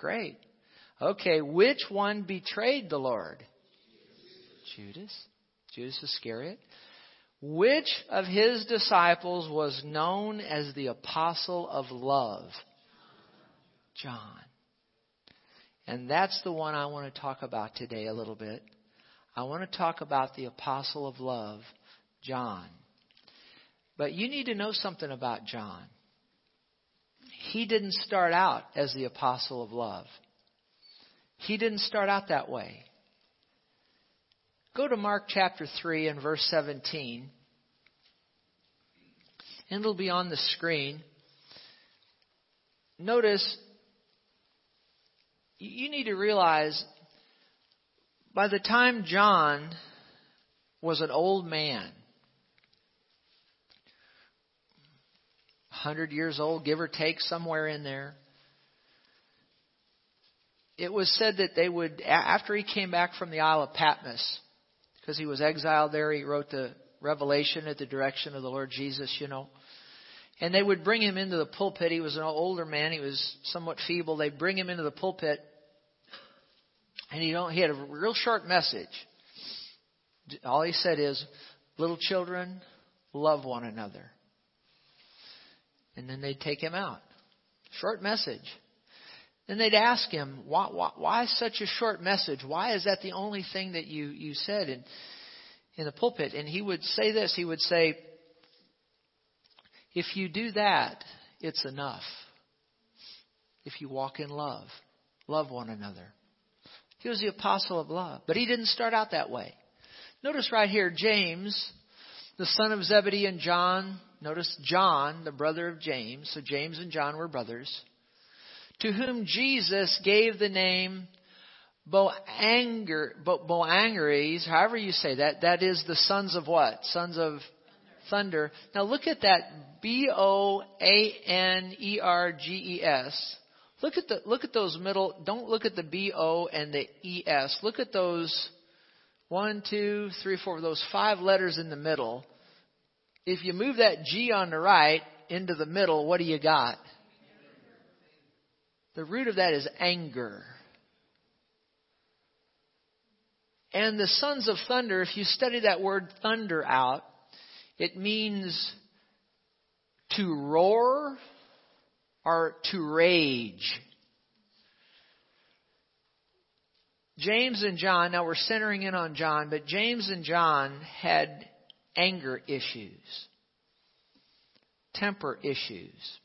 Great. Okay, which one betrayed the Lord? Judas. Judas Iscariot. Which of his disciples was known as the apostle of love? John. And that's the one I want to talk about today a little bit. I want to talk about the apostle of love, John. But you need to know something about John. He didn't start out as the apostle of love. He didn't start out that way. Go to Mark chapter 3 and verse 17. And it'll be on the screen. Notice, you need to realize by the time John was an old man, 100 years old, give or take, somewhere in there, it was said that they would, after he came back from the Isle of Patmos, because he was exiled there, he wrote the Revelation at the direction of the Lord Jesus, you know. And they would bring him into the pulpit. He was an older man. He was somewhat feeble. They'd bring him into the pulpit. And he, don't, he had a real short message. All he said is, little children, love one another. And then they'd take him out. Short message. Then they'd ask him, why, why, why such a short message? Why is that the only thing that you, you said in, in the pulpit? And he would say this. He would say, if you do that, it's enough. If you walk in love, love one another. He was the apostle of love, but he didn't start out that way. Notice right here, James, the son of Zebedee and John. Notice John, the brother of James. So James and John were brothers to whom Jesus gave the name Boanger, Boanerges, however you say that, that is the sons of what? Sons of thunder. Now look at that B O A N E R G E S. Look at the look at those middle. Don't look at the B O and the E S. Look at those one, two, three, four. Those five letters in the middle. If you move that G on the right into the middle, what do you got? The root of that is anger. And the sons of thunder, if you study that word thunder out, it means to roar or to rage. James and John, now we're centering in on John, but James and John had anger issues, temper issues.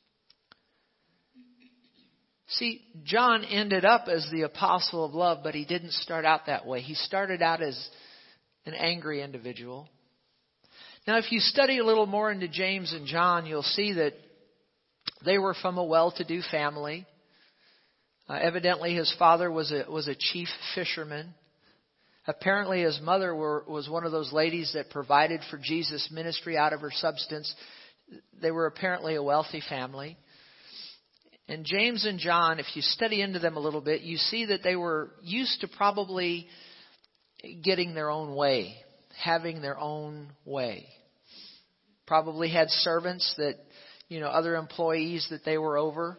See, John ended up as the apostle of love, but he didn't start out that way. He started out as an angry individual. Now, if you study a little more into James and John, you'll see that they were from a well-to-do family. Uh, evidently, his father was a was a chief fisherman. Apparently, his mother were, was one of those ladies that provided for Jesus' ministry out of her substance. They were apparently a wealthy family. And James and John, if you study into them a little bit, you see that they were used to probably getting their own way, having their own way. Probably had servants that, you know, other employees that they were over.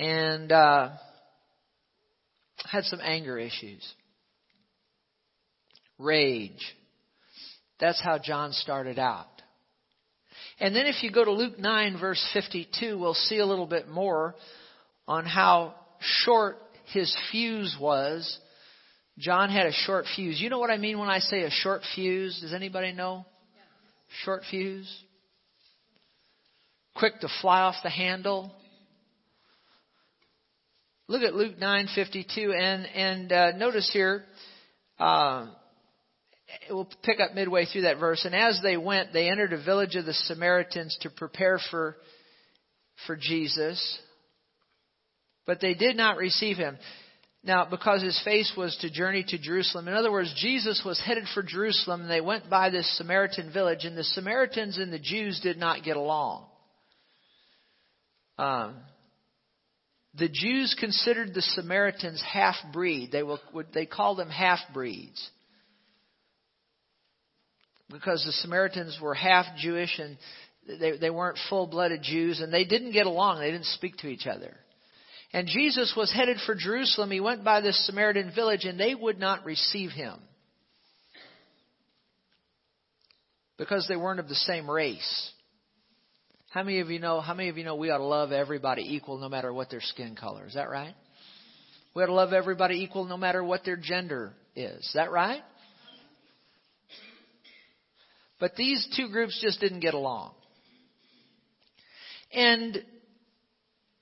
And uh, had some anger issues. Rage. That's how John started out. And then if you go to Luke 9 verse 52, we'll see a little bit more on how short his fuse was. John had a short fuse. You know what I mean when I say a short fuse? Does anybody know? Short fuse? Quick to fly off the handle. Look at Luke 9:52 and and uh, notice here uh, we'll pick up midway through that verse. And as they went, they entered a village of the Samaritans to prepare for, for Jesus. But they did not receive him. Now, because his face was to journey to Jerusalem. In other words, Jesus was headed for Jerusalem and they went by this Samaritan village and the Samaritans and the Jews did not get along. Um, the Jews considered the Samaritans half breed. They, will, they called them half breeds because the Samaritans were half Jewish and they, they weren't full blooded Jews and they didn't get along. They didn't speak to each other. And Jesus was headed for Jerusalem. He went by this Samaritan village and they would not receive him. Because they weren't of the same race. How many of you know, how many of you know we ought to love everybody equal no matter what their skin color? Is that right? We ought to love everybody equal no matter what their gender is. Is that right? But these two groups just didn't get along. And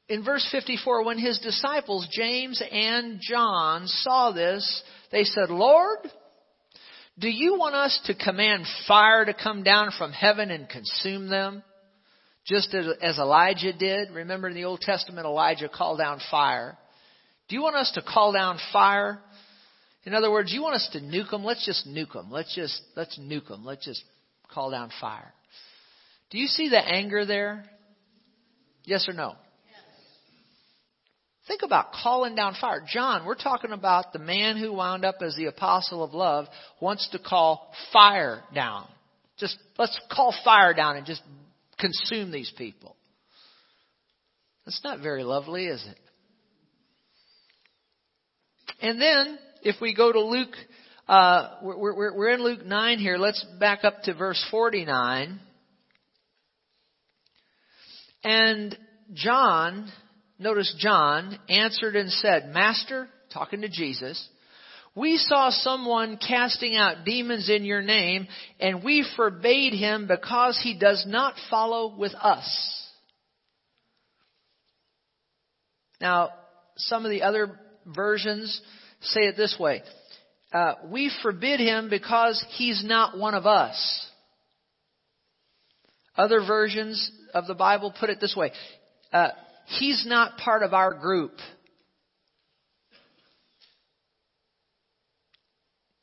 in verse 54, when his disciples, James and John, saw this, they said, Lord, do you want us to command fire to come down from heaven and consume them? Just as, as Elijah did. Remember in the Old Testament, Elijah called down fire. Do you want us to call down fire? In other words, you want us to nuke them? Let's just nuke them. Let's just, let's nuke them. Let's just call down fire. Do you see the anger there? Yes or no? Think about calling down fire. John, we're talking about the man who wound up as the apostle of love wants to call fire down. Just let's call fire down and just consume these people. That's not very lovely, is it? And then, if we go to Luke, uh, we're, we're, we're in Luke 9 here. Let's back up to verse 49. And John, notice John, answered and said, Master, talking to Jesus, we saw someone casting out demons in your name, and we forbade him because he does not follow with us. Now, some of the other versions say it this way. Uh, we forbid him because he's not one of us. Other versions of the Bible put it this way. Uh, he's not part of our group.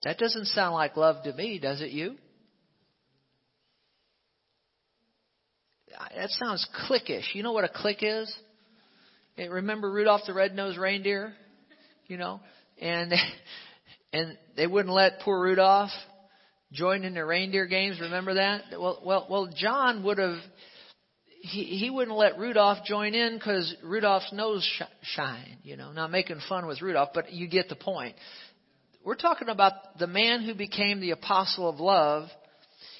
That doesn't sound like love to me, does it you? That sounds cliquish. You know what a clique is? Remember Rudolph the Red-Nosed Reindeer? You know? And and they wouldn't let poor Rudolph join in the reindeer games. Remember that? Well, well, well. John would have. He he wouldn't let Rudolph join in because Rudolph's nose sh- shine. You know, not making fun with Rudolph, but you get the point. We're talking about the man who became the apostle of love.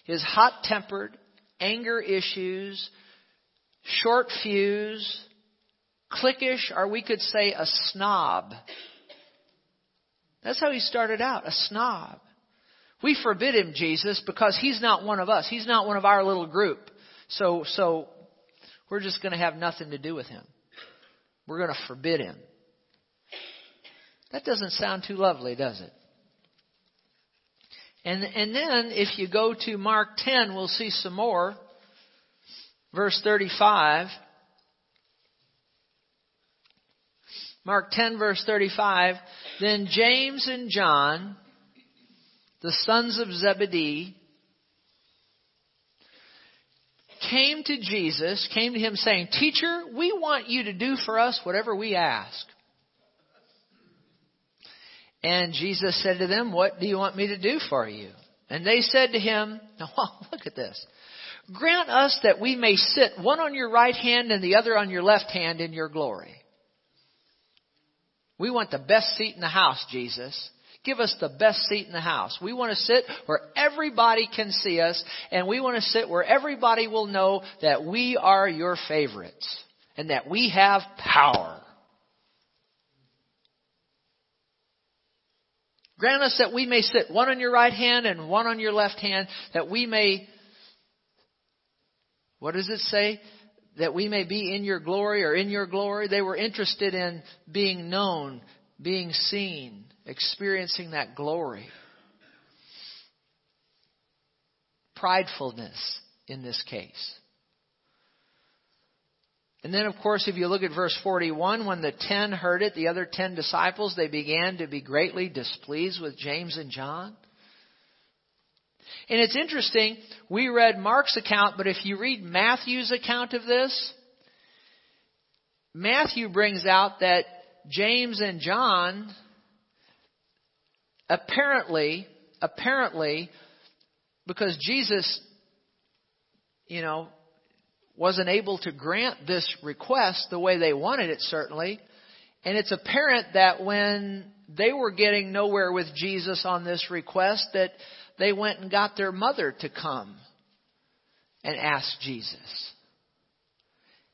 His hot-tempered, anger issues, short fuse, cliquish, or we could say a snob. That's how he started out, a snob. We forbid him, Jesus, because he's not one of us. He's not one of our little group. So, so we're just going to have nothing to do with him. We're going to forbid him. That doesn't sound too lovely, does it? And, and then if you go to Mark 10, we'll see some more. Verse 35. Mark 10 verse 35. Then James and John, the sons of Zebedee, came to Jesus, came to him saying, Teacher, we want you to do for us whatever we ask. And Jesus said to them, What do you want me to do for you? And they said to him, Oh, look at this. Grant us that we may sit one on your right hand and the other on your left hand in your glory. We want the best seat in the house, Jesus. Give us the best seat in the house. We want to sit where everybody can see us, and we want to sit where everybody will know that we are your favorites and that we have power. Grant us that we may sit one on your right hand and one on your left hand, that we may, what does it say? That we may be in your glory or in your glory. They were interested in being known, being seen, experiencing that glory. Pridefulness in this case. And then, of course, if you look at verse 41, when the ten heard it, the other ten disciples, they began to be greatly displeased with James and John. And it's interesting, we read Mark's account, but if you read Matthew's account of this, Matthew brings out that James and John apparently, apparently, because Jesus, you know, wasn't able to grant this request the way they wanted it, certainly, And it's apparent that when they were getting nowhere with Jesus on this request, that they went and got their mother to come and ask Jesus.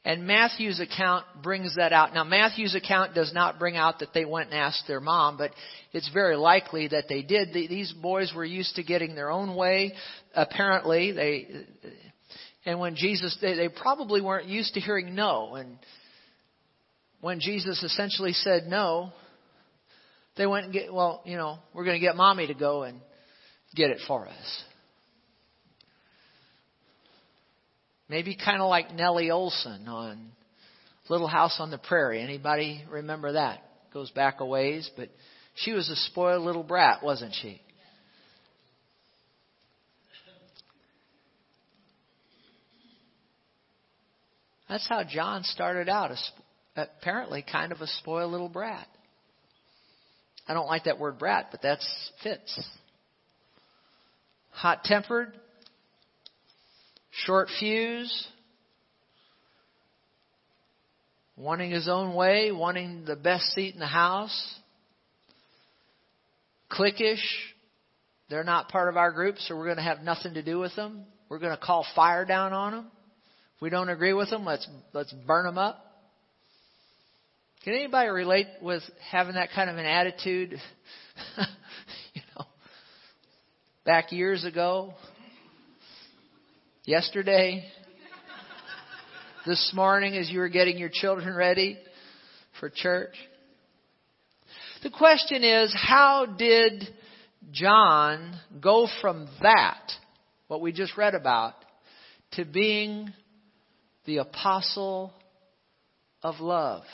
And Matthew's account brings that out. Now, Matthew's account does not bring out that they went and asked their mom, but it's very likely that they did. These boys were used to getting their own way. Apparently, they, and when Jesus, they, they probably weren't used to hearing no. And when Jesus essentially said no, they went and get, well, you know, we're going to get mommy to go and get it for us. Maybe kind of like Nellie Oleson on Little House on the Prairie. Anybody remember that? Goes back a ways, but she was a spoiled little brat, wasn't she? That's how John started out, apparently kind of a spoiled little brat. I don't like that word brat, but that fits. Hot tempered, short fuse, wanting his own way, wanting the best seat in the house, cliquish. They're not part of our group, so we're going to have nothing to do with them. We're going to call fire down on them. If we don't agree with them, let's let's burn them up. Can anybody relate with having that kind of an attitude? back years ago, yesterday, this morning as you were getting your children ready for church? The question is, how did John go from that, what we just read about, to being the apostle of love?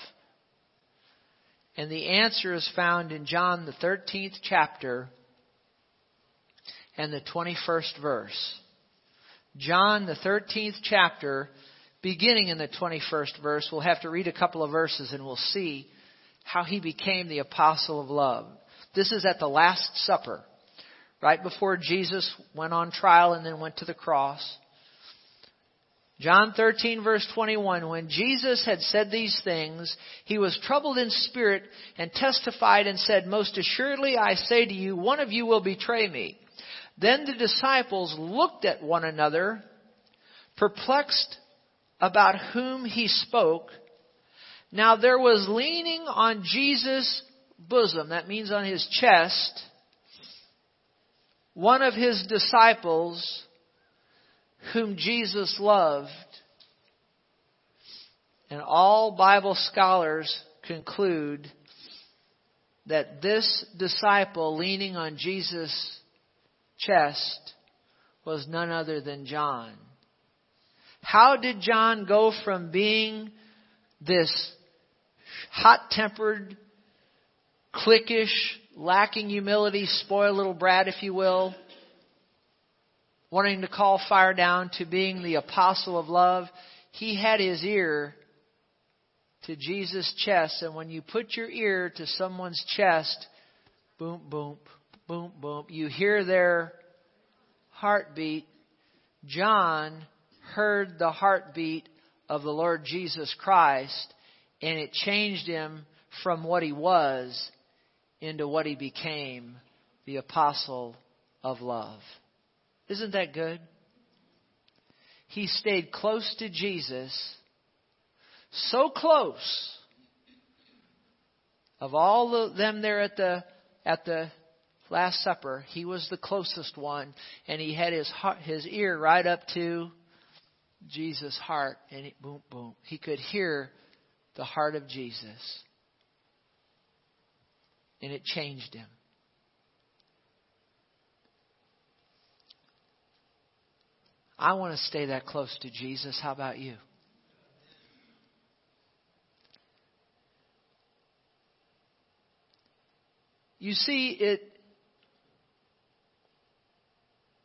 And the answer is found in John, the 13th chapter and the 21st verse. John, the 13th chapter, beginning in the 21st verse. We'll have to read a couple of verses and we'll see how he became the apostle of love. This is at the Last Supper, right before Jesus went on trial and then went to the cross. John 13 verse 21, when Jesus had said these things, he was troubled in spirit and testified and said, Most assuredly I say to you, one of you will betray me. Then the disciples looked at one another, perplexed about whom he spoke. Now there was leaning on Jesus' bosom, that means on his chest, one of his disciples whom Jesus loved. And all Bible scholars conclude that this disciple leaning on Jesus' chest was none other than John. How did John go from being this hot tempered, cliquish, lacking humility, spoiled little brat, if you will, wanting to call fire down to being the apostle of love? He had his ear to Jesus' chest, and when you put your ear to someone's chest, boom, boom, boom, boom. You hear their heartbeat. John heard the heartbeat of the Lord Jesus Christ, and it changed him from what he was into what he became the apostle of love. Isn't that good? He stayed close to Jesus, so close. Of all of them there at the at the Last Supper, he was the closest one, and he had his heart, his ear right up to Jesus' heart, and it, boom, boom, he could hear the heart of Jesus, and it changed him. I want to stay that close to Jesus. How about you? You see, it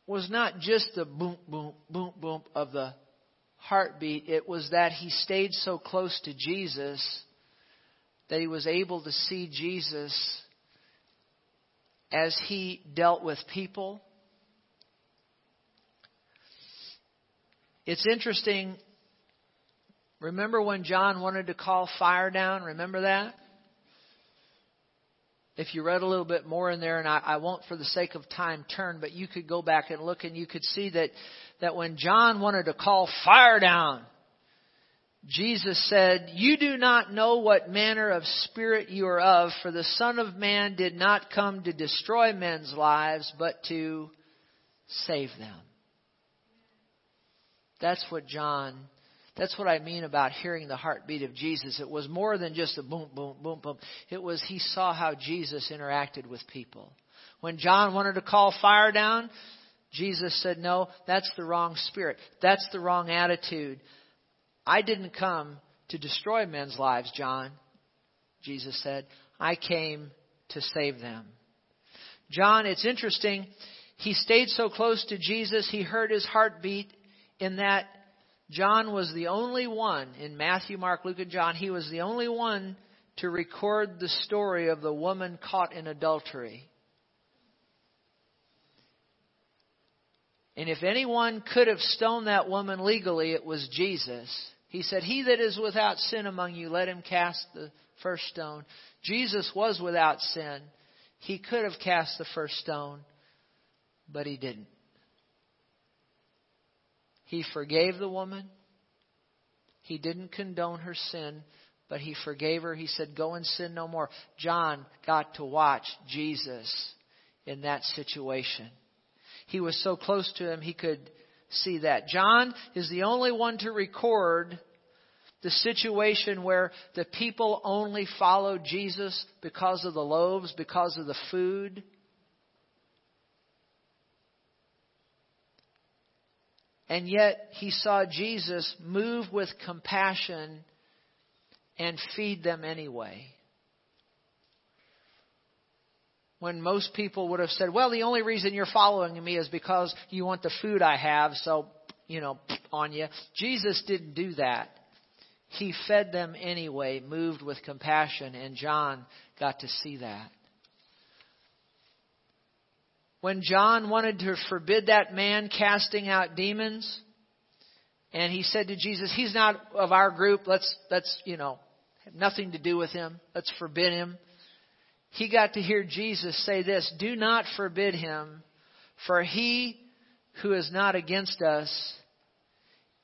was not just the boom, boom, boom, boom of the heartbeat. It was that he stayed so close to Jesus that he was able to see Jesus as he dealt with people. It's interesting. Remember when John wanted to call fire down? Remember that? If you read a little bit more in there, and I, I won't for the sake of time turn, but you could go back and look and you could see that, that when John wanted to call fire down, Jesus said, You do not know what manner of spirit you are of, for the Son of Man did not come to destroy men's lives, but to save them. That's what John, that's what I mean about hearing the heartbeat of Jesus. It was more than just a boom, boom, boom, boom. It was he saw how Jesus interacted with people. When John wanted to call fire down, Jesus said, No, that's the wrong spirit. That's the wrong attitude. I didn't come to destroy men's lives, John, Jesus said. I came to save them. John, it's interesting. He stayed so close to Jesus, he heard his heartbeat in that John was the only one in Matthew, Mark, Luke, and John, he was the only one to record the story of the woman caught in adultery. And if anyone could have stoned that woman legally, it was Jesus. He said, He that is without sin among you, let him cast the first stone. Jesus was without sin. He could have cast the first stone, but he didn't. He forgave the woman. He didn't condone her sin, but he forgave her. He said, Go and sin no more. John got to watch Jesus in that situation. He was so close to him, he could see that. John is the only one to record the situation where the people only followed Jesus because of the loaves, because of the food. And yet he saw Jesus move with compassion and feed them anyway. When most people would have said, well, the only reason you're following me is because you want the food I have, so, you know, on you. Jesus didn't do that. He fed them anyway, moved with compassion, and John got to see that. When John wanted to forbid that man casting out demons, and he said to Jesus, He's not of our group, let's, let's, you know, have nothing to do with him, let's forbid him. He got to hear Jesus say this Do not forbid him, for he who is not against us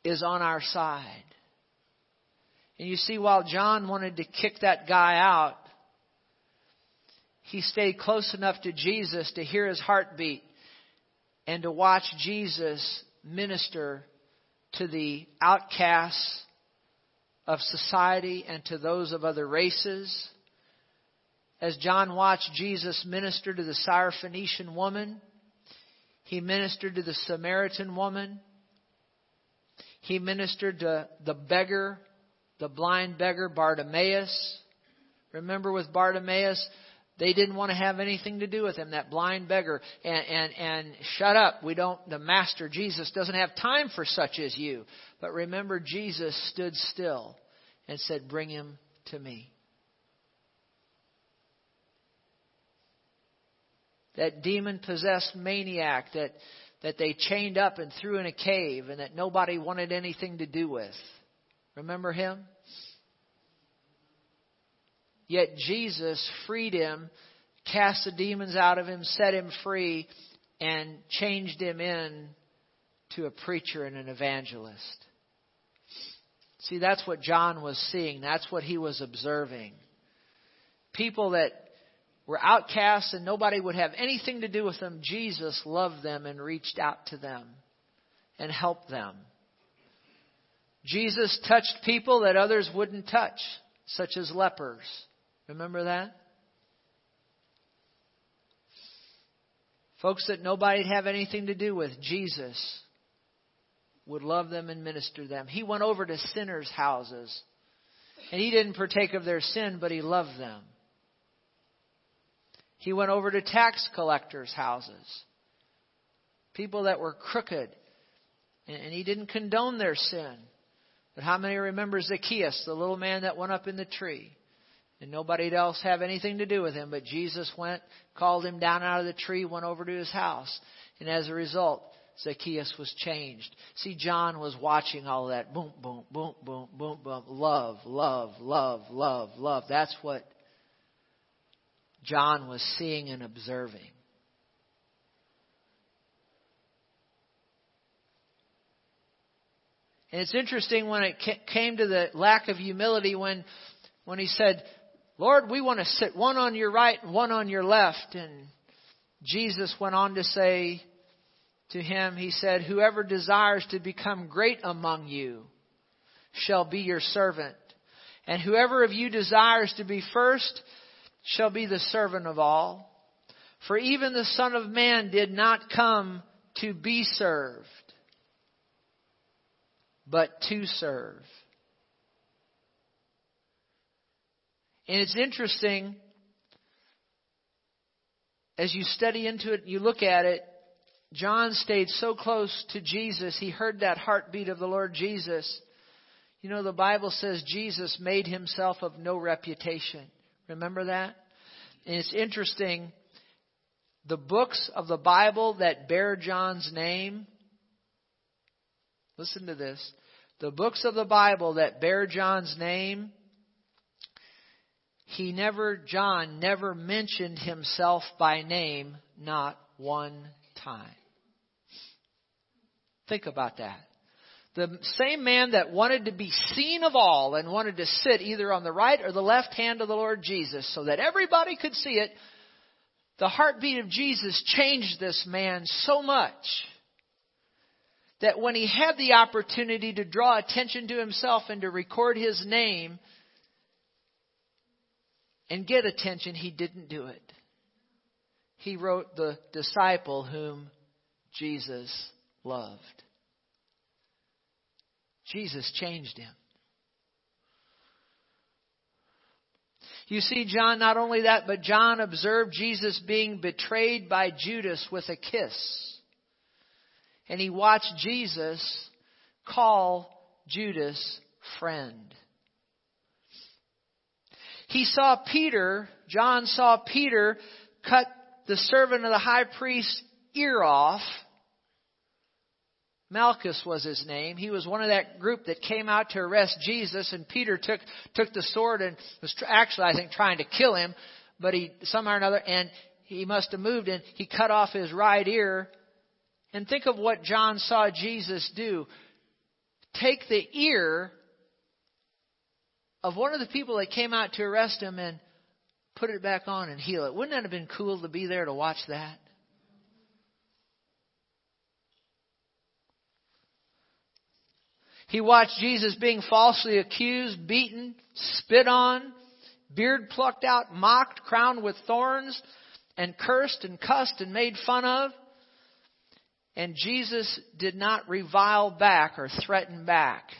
is on our side. And you see, while John wanted to kick that guy out, he stayed close enough to Jesus to hear his heartbeat and to watch Jesus minister to the outcasts of society and to those of other races. As John watched Jesus minister to the Syrophoenician woman, he ministered to the Samaritan woman. He ministered to the beggar the blind beggar Bartimaeus. Remember with Bartimaeus, they didn't want to have anything to do with him, that blind beggar. And, and, and shut up. We don't, the master Jesus doesn't have time for such as you. But remember, Jesus stood still and said, Bring him to me. That demon possessed maniac that, that they chained up and threw in a cave and that nobody wanted anything to do with. Remember him? Yet Jesus freed him, cast the demons out of him, set him free, and changed him in to a preacher and an evangelist. See, that's what John was seeing. That's what he was observing. People that were outcasts and nobody would have anything to do with them, Jesus loved them and reached out to them and helped them. Jesus touched people that others wouldn't touch, such as lepers. Remember that? Folks that nobody'd have anything to do with, Jesus would love them and minister them. He went over to sinners' houses. And he didn't partake of their sin, but he loved them. He went over to tax collectors' houses. People that were crooked. And he didn't condone their sin. But how many remember Zacchaeus, the little man that went up in the tree? And nobody else have anything to do with him, but Jesus went, called him down out of the tree, went over to his house. And as a result, Zacchaeus was changed. See, John was watching all that. Boom, boom, boom, boom, boom, boom. Love, love, love, love, love. That's what John was seeing and observing. And it's interesting when it came to the lack of humility when, when he said, Lord, we want to sit one on your right and one on your left. And Jesus went on to say to him, He said, Whoever desires to become great among you shall be your servant. And whoever of you desires to be first shall be the servant of all. For even the Son of Man did not come to be served, but to serve. And it's interesting, as you study into it, you look at it, John stayed so close to Jesus, he heard that heartbeat of the Lord Jesus. You know, the Bible says Jesus made himself of no reputation. Remember that? And it's interesting, the books of the Bible that bear John's name, listen to this. The books of the Bible that bear John's name, he never, John never mentioned himself by name, not one time. Think about that. The same man that wanted to be seen of all and wanted to sit either on the right or the left hand of the Lord Jesus so that everybody could see it, the heartbeat of Jesus changed this man so much that when he had the opportunity to draw attention to himself and to record his name and get attention, he didn't do it. He wrote the disciple whom Jesus loved. Jesus changed him. You see, John, not only that, but John observed Jesus being betrayed by Judas with a kiss. And he watched Jesus call Judas friend. He saw Peter, John saw Peter cut the servant of the high priest's ear off Malchus was his name. He was one of that group that came out to arrest Jesus, and Peter took took the sword and was actually, I think, trying to kill him, but he somehow or another, and he must have moved, and he cut off his right ear. And think of what John saw Jesus do: take the ear of one of the people that came out to arrest him and put it back on and heal it. Wouldn't that have been cool to be there to watch that? He watched Jesus being falsely accused, beaten, spit on, beard plucked out, mocked, crowned with thorns, and cursed and cussed and made fun of. And Jesus did not revile back or threaten back.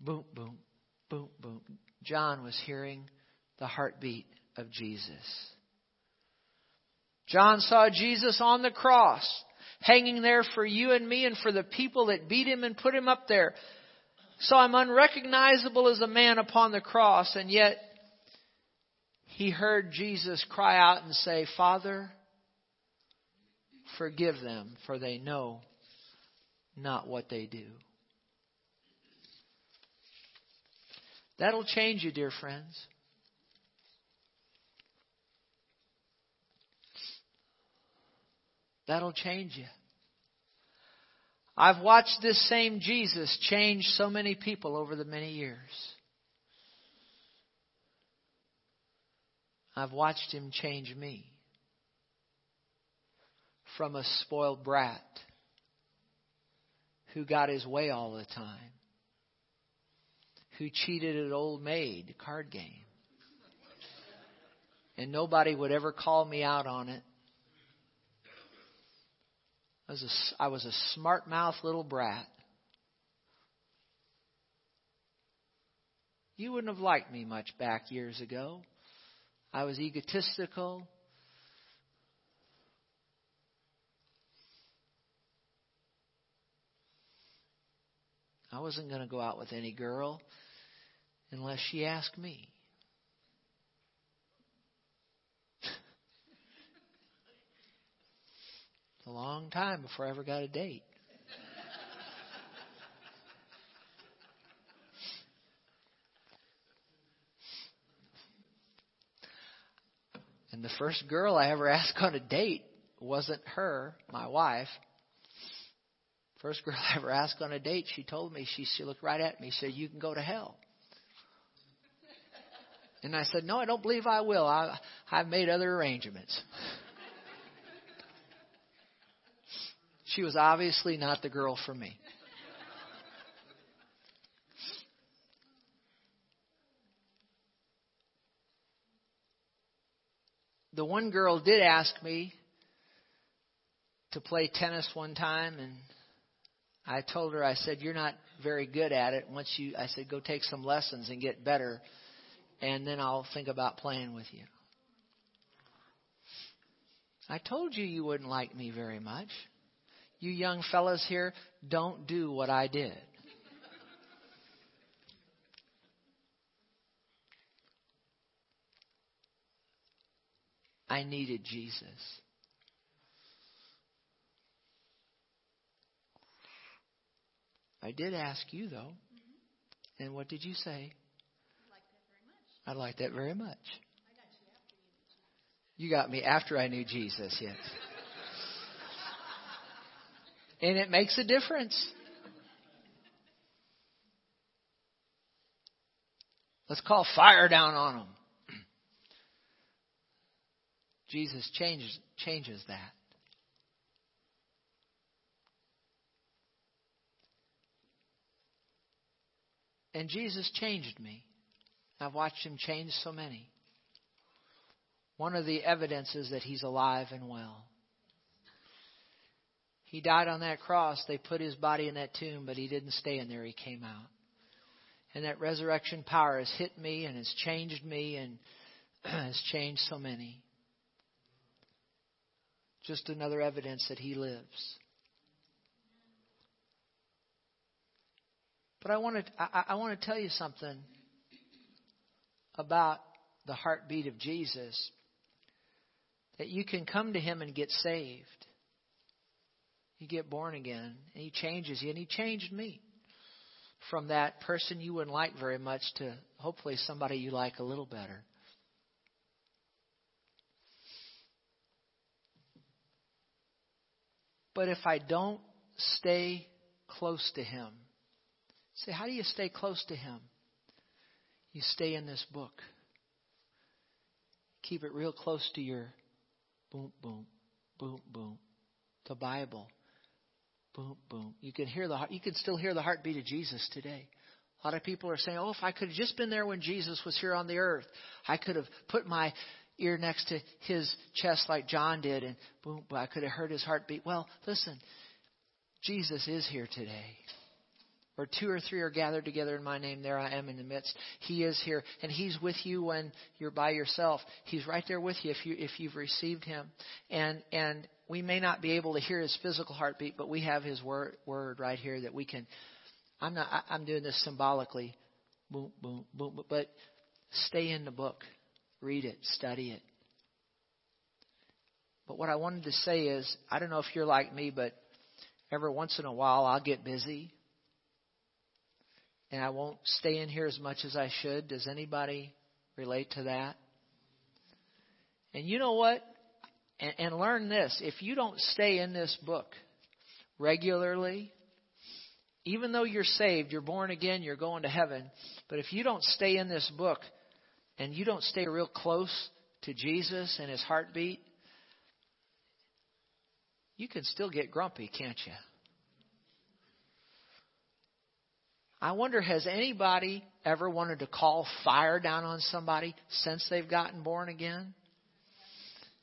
Boom, boom, boom, boom. John was hearing the heartbeat of Jesus. John saw Jesus on the cross hanging there for you and me and for the people that beat him and put him up there. So I'm unrecognizable as a man upon the cross, and yet he heard Jesus cry out and say, Father, forgive them, for they know not what they do. That'll change you, dear friends. That'll change you. I've watched this same Jesus change so many people over the many years. I've watched him change me from a spoiled brat who got his way all the time, who cheated at old maid card game. And nobody would ever call me out on it. I was a, I was a smart mouth little brat. You wouldn't have liked me much back years ago. I was egotistical. I wasn't going to go out with any girl unless she asked me. It's a long time before I ever got a date. And the first girl I ever asked on a date wasn't her, my wife. First girl I ever asked on a date, she told me, she, she looked right at me, said, You can go to hell. And I said, No, I don't believe I will. I, I've made other arrangements. she was obviously not the girl for me. The one girl did ask me to play tennis one time, and I told her, I said, You're not very good at it. Once you, I said, Go take some lessons and get better and then I'll think about playing with you. I told you you wouldn't like me very much. You young fellas here, don't do what I did. I needed Jesus. I did ask you, though. And what did you say? I like that very much. You got me after I knew Jesus, yes. and it makes a difference. Let's call fire down on them. Jesus changes changes that. And Jesus changed me. I've watched him change so many. One of the evidences that he's alive and well. He died on that cross. They put his body in that tomb, but he didn't stay in there. He came out. And that resurrection power has hit me and has changed me and has changed so many. Just another evidence that he lives. But I want to I, I want to tell you something about the heartbeat of Jesus that you can come to Him and get saved. You get born again, and He changes you, and He changed me from that person you wouldn't like very much to hopefully somebody you like a little better. But if I don't stay close to Him, say, how do you stay close to Him? You stay in this book. Keep it real close to your boom, boom, boom, boom, the Bible. Boom, boom. You can hear the you can still hear the heartbeat of Jesus today. A lot of people are saying, "Oh, if I could have just been there when Jesus was here on the earth, I could have put my ear next to his chest like John did, and boom, boom I could have heard his heartbeat." Well, listen, Jesus is here today. Where two or three are gathered together in my name, there I am in the midst. He is here, and He's with you when you're by yourself. He's right there with you if you if you've received Him. And and we may not be able to hear His physical heartbeat, but we have His word word right here that we can. I'm not. I, I'm doing this symbolically. Boom, boom, boom. But stay in the book, read it, study it. But what I wanted to say is, I don't know if you're like me, but every once in a while I'll get busy and I won't stay in here as much as I should. Does anybody relate to that? And you know what? And, and learn this. If you don't stay in this book regularly, even though you're saved, you're born again, you're going to heaven, but if you don't stay in this book and you don't stay real close to Jesus and his heartbeat, you can still get grumpy, can't you? I wonder, has anybody ever wanted to call fire down on somebody since they've gotten born again?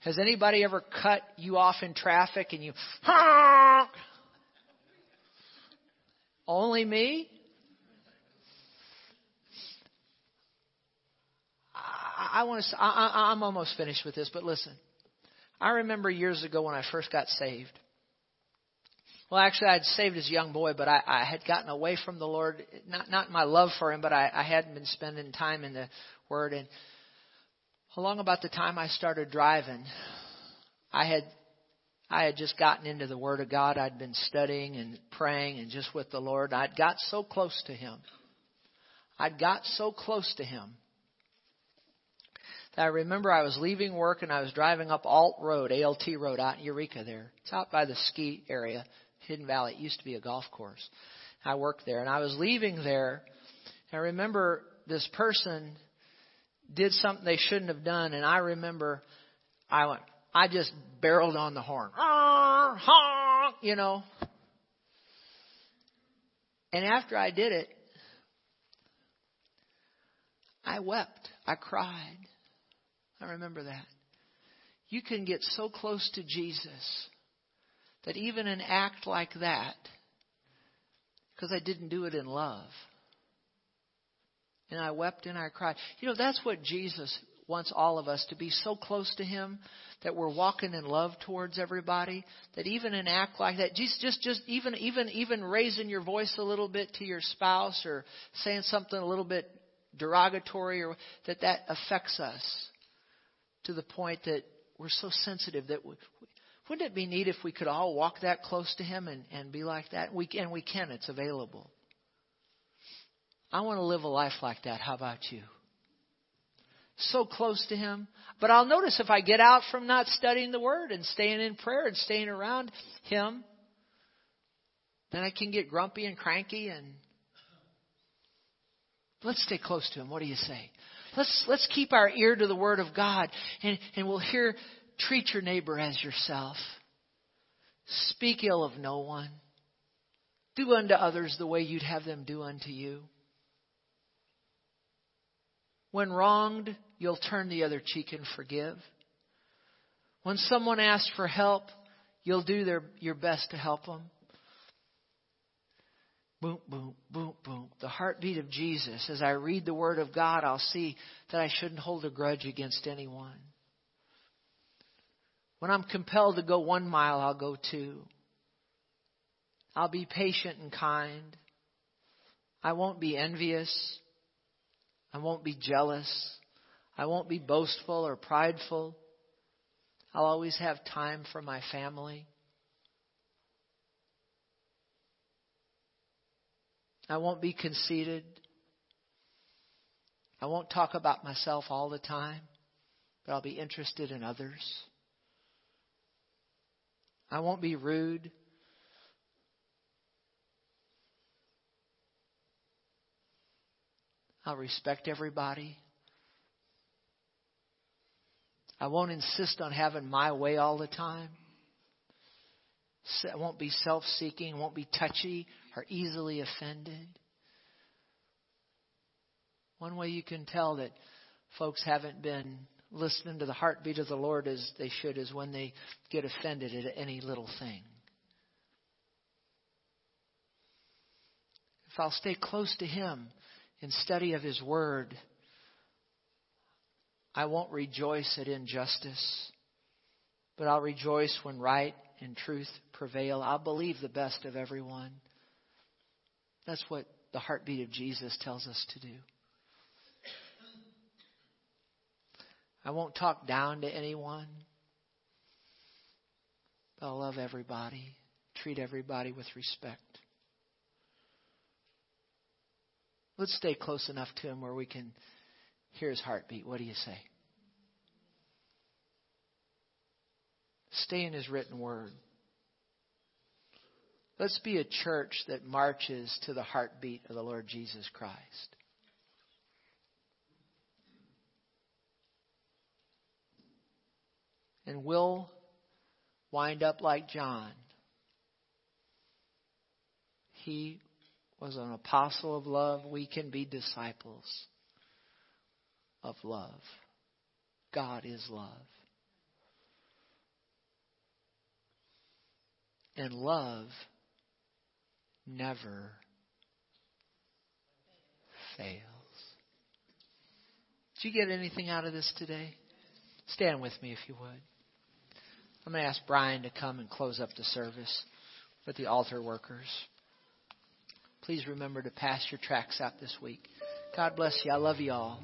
Has anybody ever cut you off in traffic and you honk? Only me? I, I want to. I, I'm almost finished with this, but listen. I remember years ago when I first got saved. Well, actually, I'd saved as a young boy, but I, I had gotten away from the Lord. Not not my love for Him, but I, I hadn't been spending time in the Word. And along about the time I started driving, I had I had just gotten into the Word of God. I'd been studying and praying and just with the Lord. I'd got so close to Him. I'd got so close to Him that I remember I was leaving work and I was driving up Alt Road, ALT Road, out in Eureka there. It's out by the ski area, Hidden Valley. It used to be a golf course. I worked there, and I was leaving there. I remember this person did something they shouldn't have done, and I remember I went, I just barreled on the horn, honk, you know. And after I did it, I wept. I cried. I remember that. You can get so close to Jesus that even an act like that, because I didn't do it in love, and I wept and I cried. You know, that's what Jesus wants all of us to be so close to Him that we're walking in love towards everybody. That even an act like that, just just just even even even raising your voice a little bit to your spouse or saying something a little bit derogatory or that that affects us to the point that we're so sensitive that we, wouldn't it be neat if we could all walk that close to him and, and be like that? We and we can. It's available. I want to live a life like that. How about you? So close to him. But I'll notice if I get out from not studying the word and staying in prayer and staying around him, then I can get grumpy and cranky and let's stay close to him. What do you say? Let's let's keep our ear to the word of God and, and we'll hear treat your neighbor as yourself. Speak ill of no one. Do unto others the way you'd have them do unto you. When wronged, you'll turn the other cheek and forgive. When someone asks for help, you'll do their, your best to help them. Boom, boom, boom, boom. The heartbeat of Jesus. As I read the Word of God, I'll see that I shouldn't hold a grudge against anyone. When I'm compelled to go one mile, I'll go two. I'll be patient and kind. I won't be envious. I won't be jealous. I won't be boastful or prideful. I'll always have time for my family. I won't be conceited. I won't talk about myself all the time, but I'll be interested in others. I won't be rude. I'll respect everybody. I won't insist on having my way all the time. I won't be self seeking, won't be touchy or easily offended. One way you can tell that folks haven't been listening to the heartbeat of the Lord as they should is when they get offended at any little thing. If I'll stay close to Him, in study of His Word, I won't rejoice at injustice, but I'll rejoice when right and truth prevail. I'll believe the best of everyone. That's what the heartbeat of Jesus tells us to do. I won't talk down to anyone. I'll love everybody, treat everybody with respect. Let's stay close enough to him where we can hear his heartbeat. What do you say? Stay in his written word. Let's be a church that marches to the heartbeat of the Lord Jesus Christ. And we'll wind up like John. He was an apostle of love, we can be disciples of love. God is love. And love never fails. Did you get anything out of this today? Stand with me if you would. I'm going to ask Brian to come and close up the service with the altar workers please remember to pass your tracks out this week. God bless you. I love you all.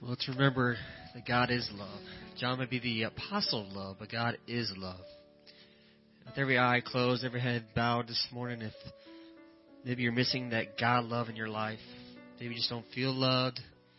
Well, let's remember that God is love. John may be the apostle of love, but God is love. With every eye closed, every head bowed this morning, if maybe you're missing that God love in your life, maybe you just don't feel loved,